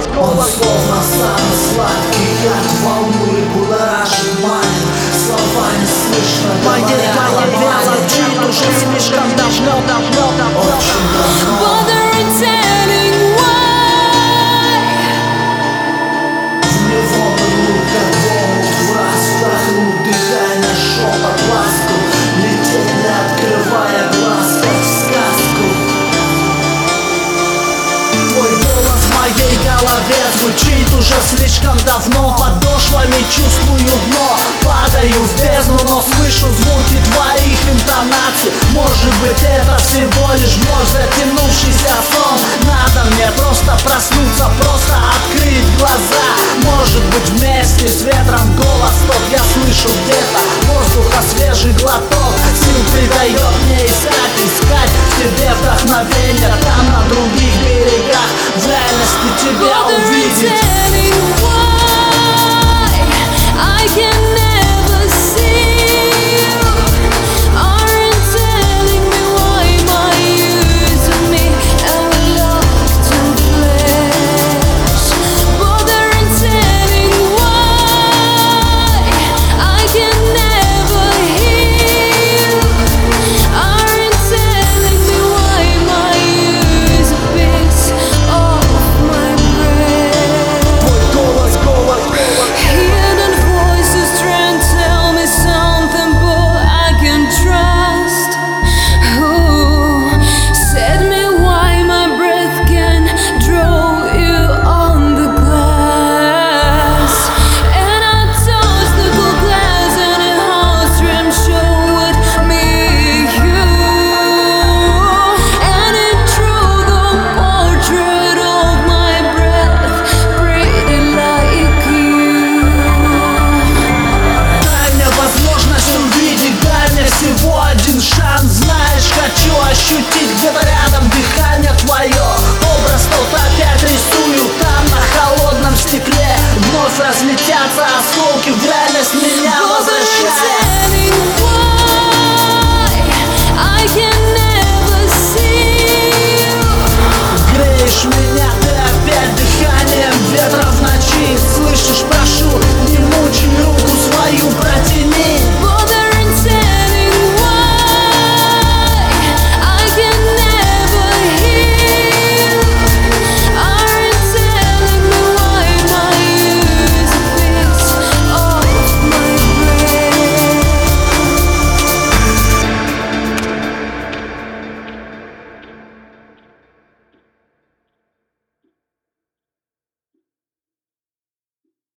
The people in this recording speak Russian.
школа, школа, словно самый сладкий яд волнует, будоражит мать Слова не слышно, моей голове молчит уже слишком давно, давно, давно Очень давно Дыхание, шепот, ласку Лететь над звучит уже слишком давно. Подошвами чувствую дно. Падаю в бездну, но слышу звуки твоих интонаций. Может быть это всего лишь вновь затянувшийся сон. Надо мне просто проснуться, просто открыть глаза. Может быть вместе с ветром голос тот я слышу где-то. Воздуха свежий глоток. Сил придает мне искать, искать в тебе вдохновение. Там на других берегах в реальности тебя увидеть ощутить где-то рядом дыхание твое. Образ тот опять рисую там на холодном стекле. Вновь разлетятся осколки в реальность меня